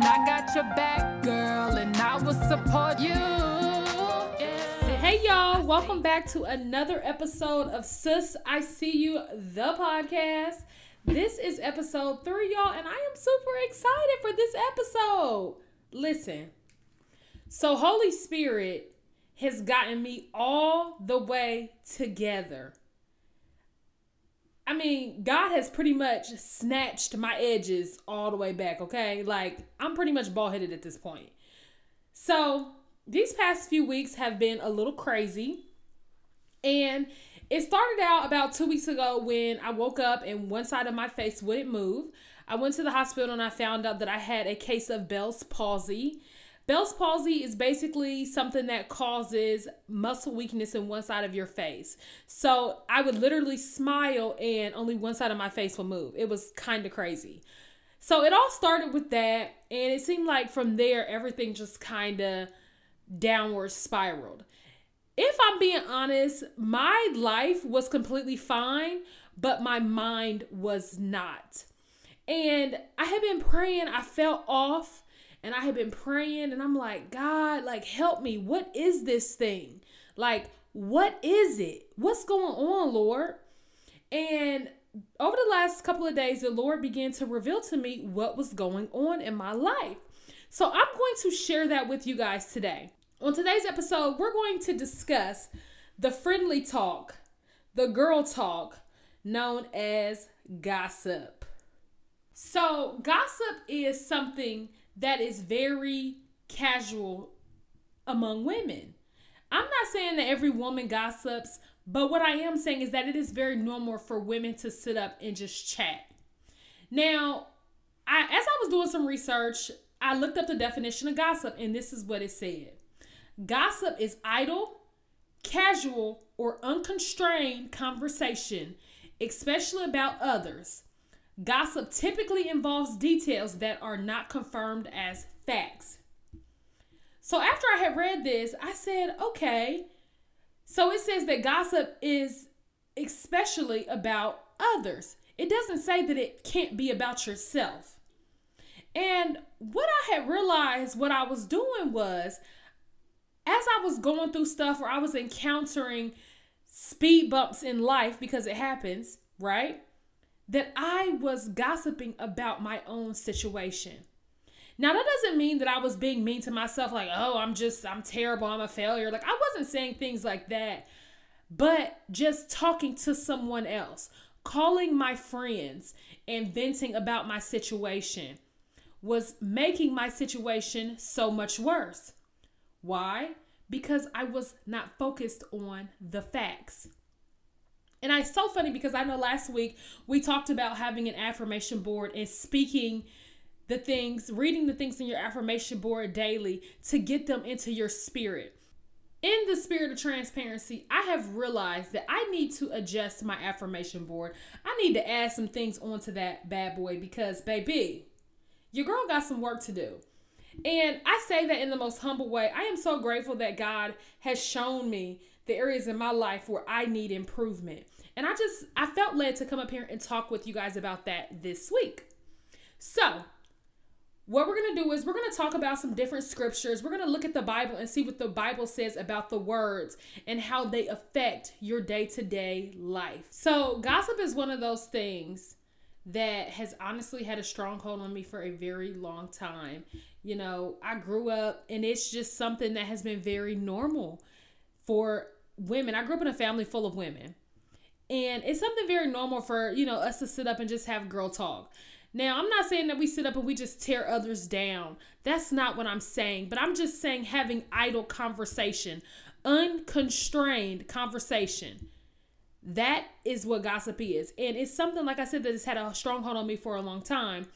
then I got your back, girl, and I will support you. Yeah. Hey y'all, welcome back to another episode of Sis I See You, the podcast. This is episode three, y'all, and I am super excited for this episode. Listen, so Holy Spirit has gotten me all the way together. I mean, God has pretty much snatched my edges all the way back, okay? Like, I'm pretty much bald headed at this point. So, these past few weeks have been a little crazy. And it started out about two weeks ago when I woke up and one side of my face wouldn't move. I went to the hospital and I found out that I had a case of Bell's palsy. Bell's palsy is basically something that causes muscle weakness in one side of your face. So I would literally smile and only one side of my face will move. It was kind of crazy. So it all started with that, and it seemed like from there everything just kind of downward spiraled. If I'm being honest, my life was completely fine, but my mind was not. And I had been praying, I felt off, and I had been praying, and I'm like, God, like, help me. What is this thing? Like, what is it? What's going on, Lord? And over the last couple of days, the Lord began to reveal to me what was going on in my life. So I'm going to share that with you guys today. On today's episode, we're going to discuss the friendly talk, the girl talk known as gossip. So, gossip is something that is very casual among women. I'm not saying that every woman gossips, but what I am saying is that it is very normal for women to sit up and just chat. Now, I, as I was doing some research, I looked up the definition of gossip, and this is what it said Gossip is idle, casual, or unconstrained conversation, especially about others. Gossip typically involves details that are not confirmed as facts. So after I had read this, I said, okay. So it says that gossip is especially about others. It doesn't say that it can't be about yourself. And what I had realized what I was doing was as I was going through stuff or I was encountering speed bumps in life because it happens, right? That I was gossiping about my own situation. Now, that doesn't mean that I was being mean to myself, like, oh, I'm just, I'm terrible, I'm a failure. Like, I wasn't saying things like that, but just talking to someone else, calling my friends and venting about my situation was making my situation so much worse. Why? Because I was not focused on the facts. And it's so funny because I know last week we talked about having an affirmation board and speaking the things, reading the things in your affirmation board daily to get them into your spirit. In the spirit of transparency, I have realized that I need to adjust my affirmation board. I need to add some things onto that bad boy because, baby, your girl got some work to do. And I say that in the most humble way. I am so grateful that God has shown me the areas in my life where I need improvement. And I just I felt led to come up here and talk with you guys about that this week. So, what we're going to do is we're going to talk about some different scriptures. We're going to look at the Bible and see what the Bible says about the words and how they affect your day-to-day life. So, gossip is one of those things that has honestly had a stronghold on me for a very long time. You know, I grew up and it's just something that has been very normal for women. I grew up in a family full of women. And it's something very normal for, you know, us to sit up and just have girl talk. Now, I'm not saying that we sit up and we just tear others down. That's not what I'm saying. But I'm just saying having idle conversation, unconstrained conversation. That is what gossip is. And it's something, like I said, that has had a stronghold on me for a long time.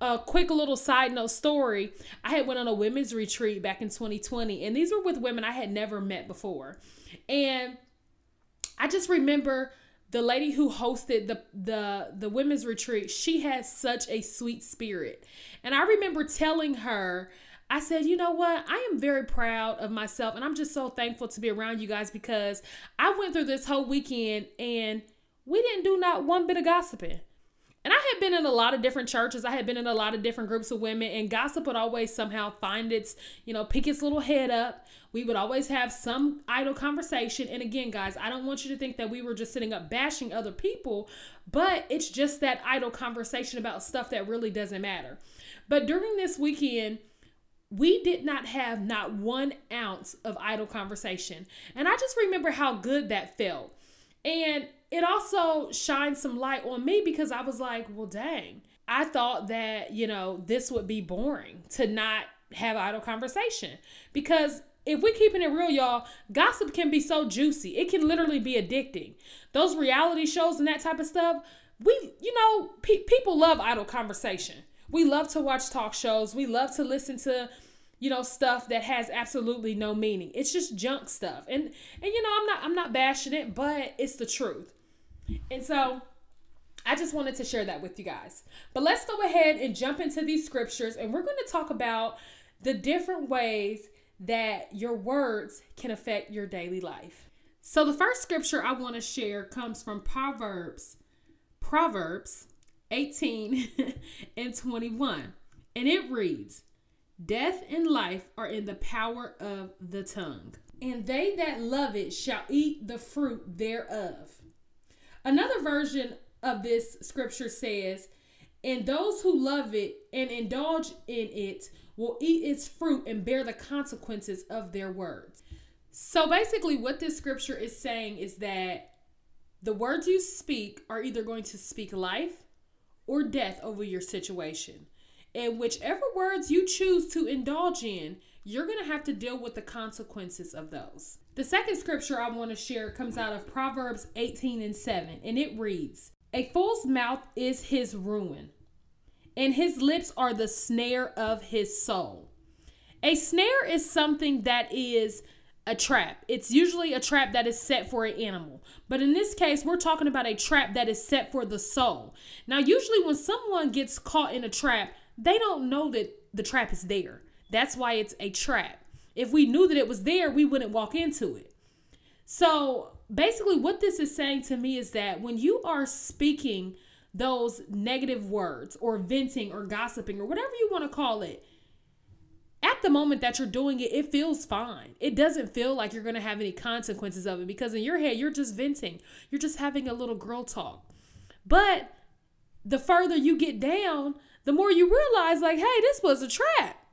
A quick little side note story. I had went on a women's retreat back in 2020, and these were with women I had never met before. And I just remember the lady who hosted the the the women's retreat she has such a sweet spirit and i remember telling her I said, you know what? I am very proud of myself and I'm just so thankful to be around you guys because I went through this whole weekend and we didn't do not one bit of gossiping. And I had been in a lot of different churches. I had been in a lot of different groups of women, and gossip would always somehow find its, you know, pick its little head up. We would always have some idle conversation. And again, guys, I don't want you to think that we were just sitting up bashing other people, but it's just that idle conversation about stuff that really doesn't matter. But during this weekend, we did not have not one ounce of idle conversation. And I just remember how good that felt. And it also shined some light on me because I was like, well, dang, I thought that, you know, this would be boring to not have idle conversation. Because if we're keeping it real, y'all, gossip can be so juicy. It can literally be addicting. Those reality shows and that type of stuff, we, you know, pe- people love idle conversation. We love to watch talk shows. We love to listen to you know stuff that has absolutely no meaning it's just junk stuff and and you know i'm not i'm not bashing it but it's the truth and so I just wanted to share that with you guys. But let's go ahead and jump into these scriptures and we're going to talk about the different ways that your words can affect your daily life. So the first scripture I want to share comes from Proverbs Proverbs 18 and 21. And it reads, Death and life are in the power of the tongue, and they that love it shall eat the fruit thereof. Another version of this scripture says, And those who love it and indulge in it will eat its fruit and bear the consequences of their words. So basically, what this scripture is saying is that the words you speak are either going to speak life or death over your situation. And whichever words you choose to indulge in, you're going to have to deal with the consequences of those. The second scripture I want to share comes out of Proverbs 18 and 7, and it reads A fool's mouth is his ruin, and his lips are the snare of his soul. A snare is something that is a trap. It's usually a trap that is set for an animal. But in this case, we're talking about a trap that is set for the soul. Now, usually when someone gets caught in a trap, they don't know that the trap is there. That's why it's a trap. If we knew that it was there, we wouldn't walk into it. So basically, what this is saying to me is that when you are speaking those negative words or venting or gossiping or whatever you want to call it, at the moment that you're doing it, it feels fine. It doesn't feel like you're going to have any consequences of it because in your head, you're just venting. You're just having a little girl talk. But the further you get down, the more you realize, like, hey, this was a trap.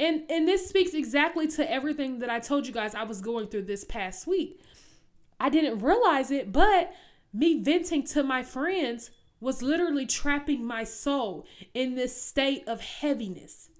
And and this speaks exactly to everything that I told you guys I was going through this past week. I didn't realize it, but me venting to my friends was literally trapping my soul in this state of heaviness.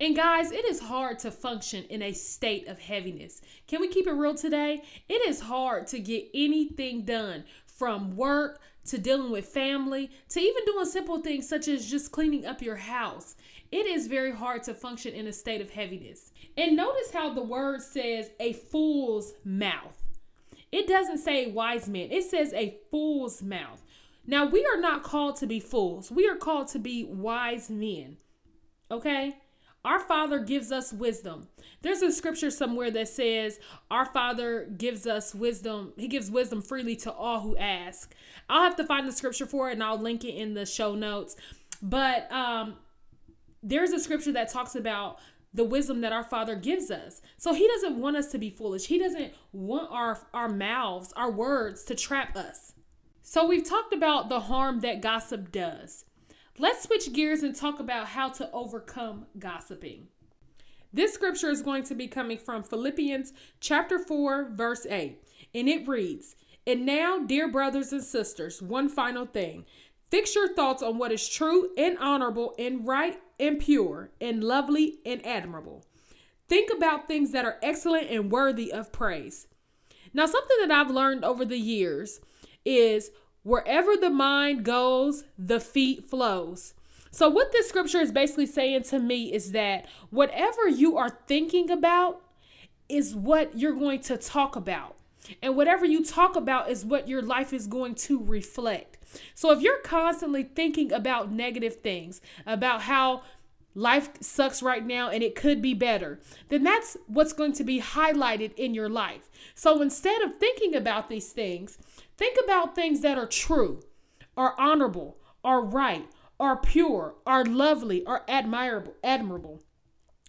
And guys, it is hard to function in a state of heaviness. Can we keep it real today? It is hard to get anything done from work to dealing with family to even doing simple things such as just cleaning up your house it is very hard to function in a state of heaviness. And notice how the word says a fool's mouth. It doesn't say wise man, it says a fool's mouth. Now, we are not called to be fools, we are called to be wise men. Okay? Our Father gives us wisdom. There's a scripture somewhere that says, Our Father gives us wisdom. He gives wisdom freely to all who ask. I'll have to find the scripture for it and I'll link it in the show notes. But um, there's a scripture that talks about the wisdom that our father gives us. So he doesn't want us to be foolish. He doesn't want our our mouths, our words to trap us. So we've talked about the harm that gossip does. Let's switch gears and talk about how to overcome gossiping. This scripture is going to be coming from Philippians chapter 4 verse 8, and it reads, "And now, dear brothers and sisters, one final thing. Fix your thoughts on what is true and honorable and right and pure and lovely and admirable. Think about things that are excellent and worthy of praise. Now, something that I've learned over the years is wherever the mind goes, the feet flows. So, what this scripture is basically saying to me is that whatever you are thinking about is what you're going to talk about. And whatever you talk about is what your life is going to reflect. So if you're constantly thinking about negative things, about how life sucks right now and it could be better, then that's what's going to be highlighted in your life. So instead of thinking about these things, think about things that are true, are honorable, are right, are pure, are lovely, are admirable, admirable.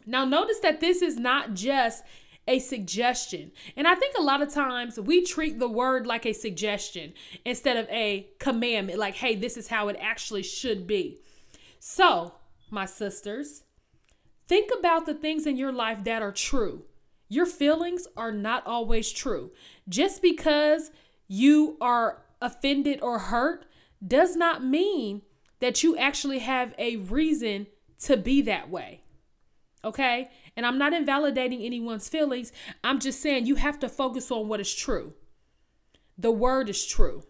Now notice that this is not just a suggestion. And I think a lot of times we treat the word like a suggestion instead of a commandment, like, hey, this is how it actually should be. So, my sisters, think about the things in your life that are true. Your feelings are not always true. Just because you are offended or hurt does not mean that you actually have a reason to be that way. Okay? And I'm not invalidating anyone's feelings. I'm just saying you have to focus on what is true. The word is true.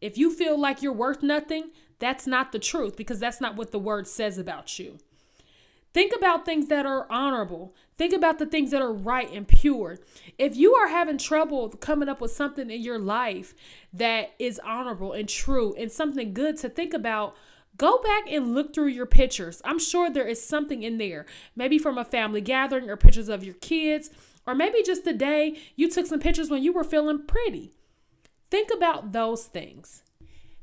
If you feel like you're worth nothing, that's not the truth because that's not what the word says about you. Think about things that are honorable. Think about the things that are right and pure. If you are having trouble coming up with something in your life that is honorable and true and something good to think about, Go back and look through your pictures. I'm sure there is something in there, maybe from a family gathering or pictures of your kids, or maybe just the day you took some pictures when you were feeling pretty. Think about those things.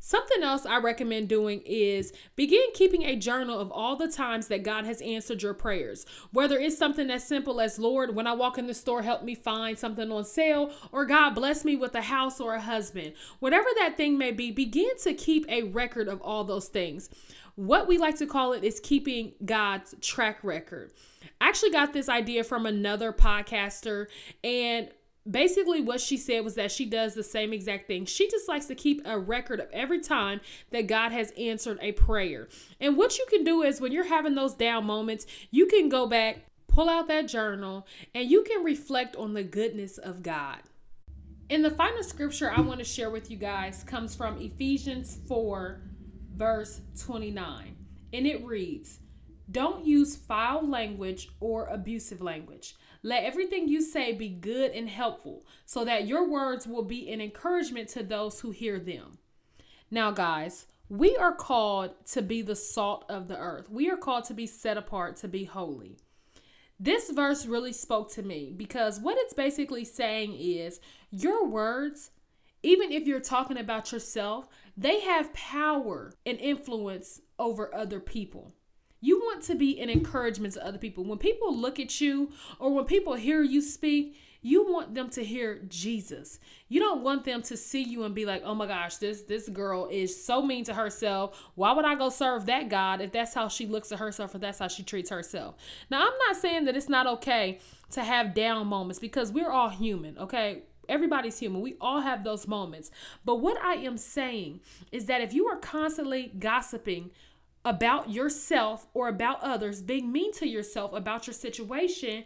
Something else I recommend doing is begin keeping a journal of all the times that God has answered your prayers. Whether it's something as simple as, Lord, when I walk in the store, help me find something on sale, or God bless me with a house or a husband. Whatever that thing may be, begin to keep a record of all those things. What we like to call it is keeping God's track record. I actually got this idea from another podcaster, and basically what she said was that she does the same exact thing. She just likes to keep a record of every time that God has answered a prayer. And what you can do is when you're having those down moments, you can go back, pull out that journal, and you can reflect on the goodness of God. And the final scripture I want to share with you guys comes from Ephesians 4, verse 29. And it reads, Don't use foul language or abusive language let everything you say be good and helpful, so that your words will be an encouragement to those who hear them. Now, guys, we are called to be the salt of the earth. We are called to be set apart, to be holy. This verse really spoke to me because what it's basically saying is your words, even if you're talking about yourself, they have power and influence over other people. You want to be an encouragement to other people. When people look at you or when people hear you speak, you want them to hear Jesus. You don't want them to see you and be like, "Oh my gosh, this this girl is so mean to herself. Why would I go serve that God if that's how she looks at herself or that's how she treats herself?" Now, I'm not saying that it's not okay to have down moments because we're all human, okay? Everybody's human. We all have those moments. But what I am saying is that if you are constantly gossiping about yourself or about others, being mean to yourself about your situation,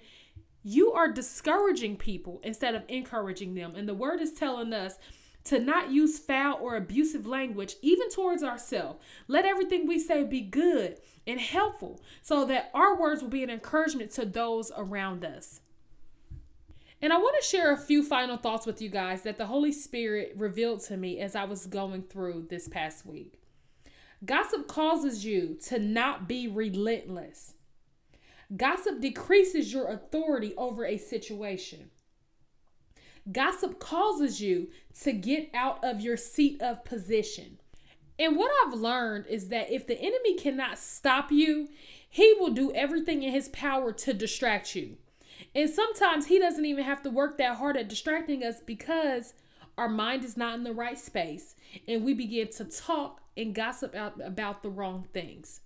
you are discouraging people instead of encouraging them. And the word is telling us to not use foul or abusive language, even towards ourselves. Let everything we say be good and helpful so that our words will be an encouragement to those around us. And I want to share a few final thoughts with you guys that the Holy Spirit revealed to me as I was going through this past week. Gossip causes you to not be relentless. Gossip decreases your authority over a situation. Gossip causes you to get out of your seat of position. And what I've learned is that if the enemy cannot stop you, he will do everything in his power to distract you. And sometimes he doesn't even have to work that hard at distracting us because our mind is not in the right space and we begin to talk and gossip out about the wrong things.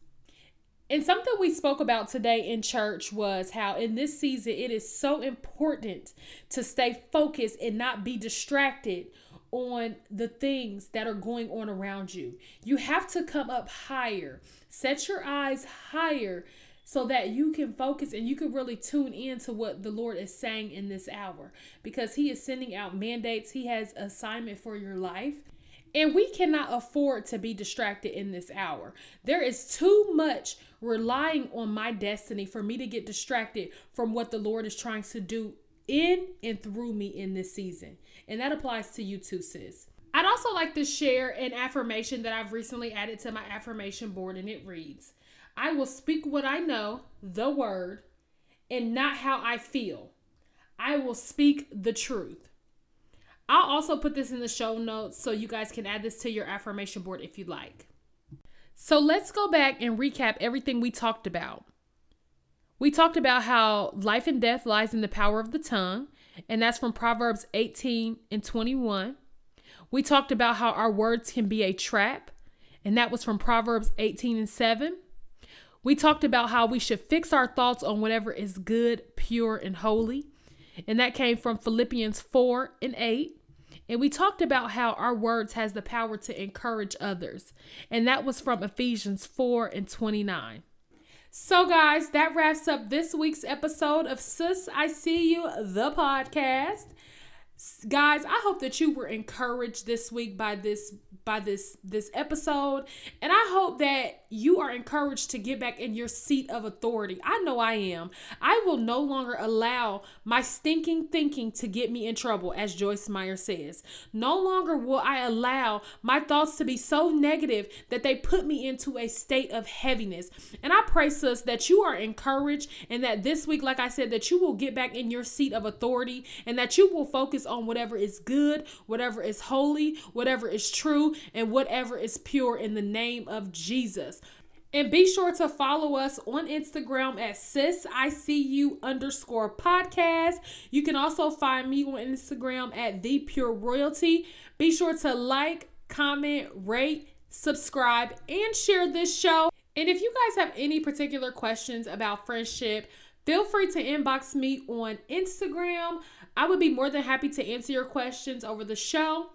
And something we spoke about today in church was how in this season it is so important to stay focused and not be distracted on the things that are going on around you. You have to come up higher, set your eyes higher so that you can focus and you can really tune in to what the Lord is saying in this hour because He is sending out mandates, He has assignment for your life. And we cannot afford to be distracted in this hour. There is too much relying on my destiny for me to get distracted from what the Lord is trying to do in and through me in this season. And that applies to you too, sis. I'd also like to share an affirmation that I've recently added to my affirmation board, and it reads I will speak what I know, the word, and not how I feel. I will speak the truth. I'll also put this in the show notes so you guys can add this to your affirmation board if you'd like. So let's go back and recap everything we talked about. We talked about how life and death lies in the power of the tongue, and that's from Proverbs 18 and 21. We talked about how our words can be a trap, and that was from Proverbs 18 and 7. We talked about how we should fix our thoughts on whatever is good, pure, and holy, and that came from Philippians 4 and 8. And we talked about how our words has the power to encourage others, and that was from Ephesians 4 and 29. So, guys, that wraps up this week's episode of Sis I See You, the podcast. Guys, I hope that you were encouraged this week by this by this this episode and i hope that you are encouraged to get back in your seat of authority. I know i am. I will no longer allow my stinking thinking to get me in trouble as joyce meyer says. No longer will i allow my thoughts to be so negative that they put me into a state of heaviness. And i pray sis that you are encouraged and that this week like i said that you will get back in your seat of authority and that you will focus on whatever is good whatever is holy whatever is true and whatever is pure in the name of Jesus. And be sure to follow us on Instagram at sisiseeyou underscore podcast. You can also find me on Instagram at the pure royalty. Be sure to like, comment, rate, subscribe, and share this show. And if you guys have any particular questions about friendship, feel free to inbox me on Instagram. I would be more than happy to answer your questions over the show.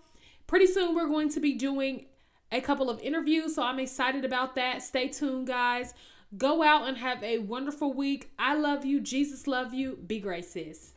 Pretty soon, we're going to be doing a couple of interviews, so I'm excited about that. Stay tuned, guys. Go out and have a wonderful week. I love you. Jesus love you. Be sis.